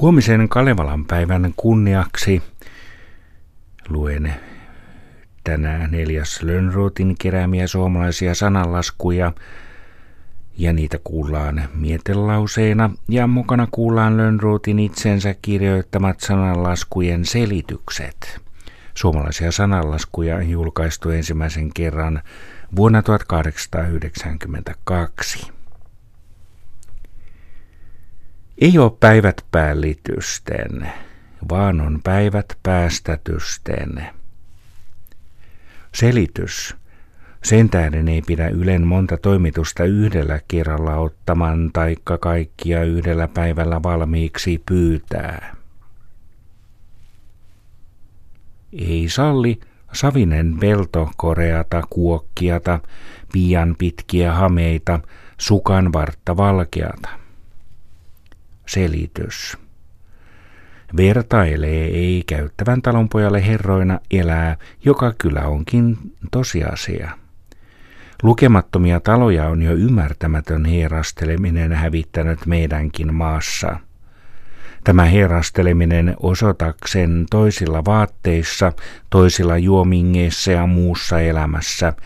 Huomisen Kalevalan päivän kunniaksi luen tänään neljäs Lönnrotin keräämiä suomalaisia sananlaskuja ja niitä kuullaan mietelauseena ja mukana kuullaan Lönnrotin itsensä kirjoittamat sananlaskujen selitykset. Suomalaisia sananlaskuja julkaistu ensimmäisen kerran vuonna 1892. Ei ole päivät päällitysten, vaan on päivät päästätysten. Selitys. Sen tähden ei pidä Ylen monta toimitusta yhdellä kerralla ottaman taikka kaikkia yhdellä päivällä valmiiksi pyytää. Ei salli savinen pelto koreata kuokkiata, pian pitkiä hameita, sukan vartta valkeata selitys. Vertailee ei käyttävän talonpojalle herroina elää, joka kyllä onkin tosiasia. Lukemattomia taloja on jo ymmärtämätön hierasteleminen hävittänyt meidänkin maassa. Tämä hierasteleminen osoitaksen toisilla vaatteissa, toisilla juomingeissa ja muussa elämässä –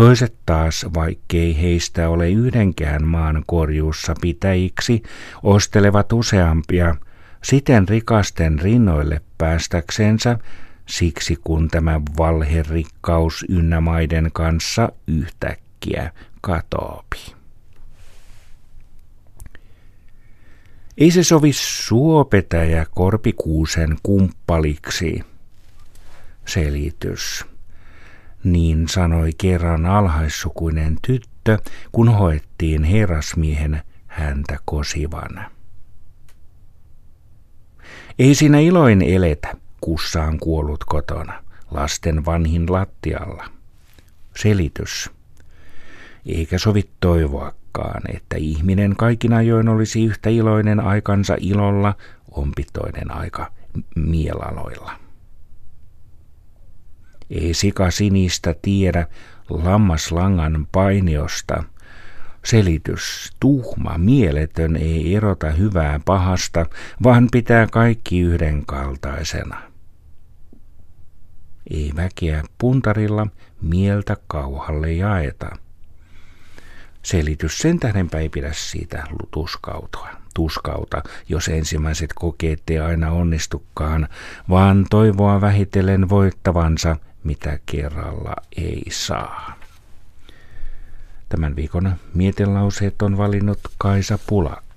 Toiset taas, vaikkei heistä ole yhdenkään maan korjuussa pitäjiksi, ostelevat useampia, siten rikasten rinnoille päästäksensä, siksi kun tämä valherikkaus ynnä maiden kanssa yhtäkkiä katoopi. Ei se sovi suopetäjä korpikuusen kumppaliksi. Selitys. Niin sanoi kerran alhaissukuinen tyttö, kun hoettiin herrasmiehen häntä kosivan. Ei siinä iloin eletä, kussaan kuollut kotona, lasten vanhin lattialla. Selitys. Eikä sovi toivoakaan, että ihminen kaikin ajoin olisi yhtä iloinen aikansa ilolla, ompitoinen aika mielaloilla. Ei sika sinistä tiedä lammaslangan painiosta. Selitys, tuhma, mieletön ei erota hyvää pahasta, vaan pitää kaikki yhdenkaltaisena. Ei väkeä puntarilla, mieltä kauhalle jaeta. Selitys sen tähdenpä ei pidä siitä tuskautua, tuskauta, jos ensimmäiset kokeet ei aina onnistukaan, vaan toivoa vähitellen voittavansa – mitä kerralla ei saa. Tämän viikon mietelauseet on valinnut Kaisa Pulak.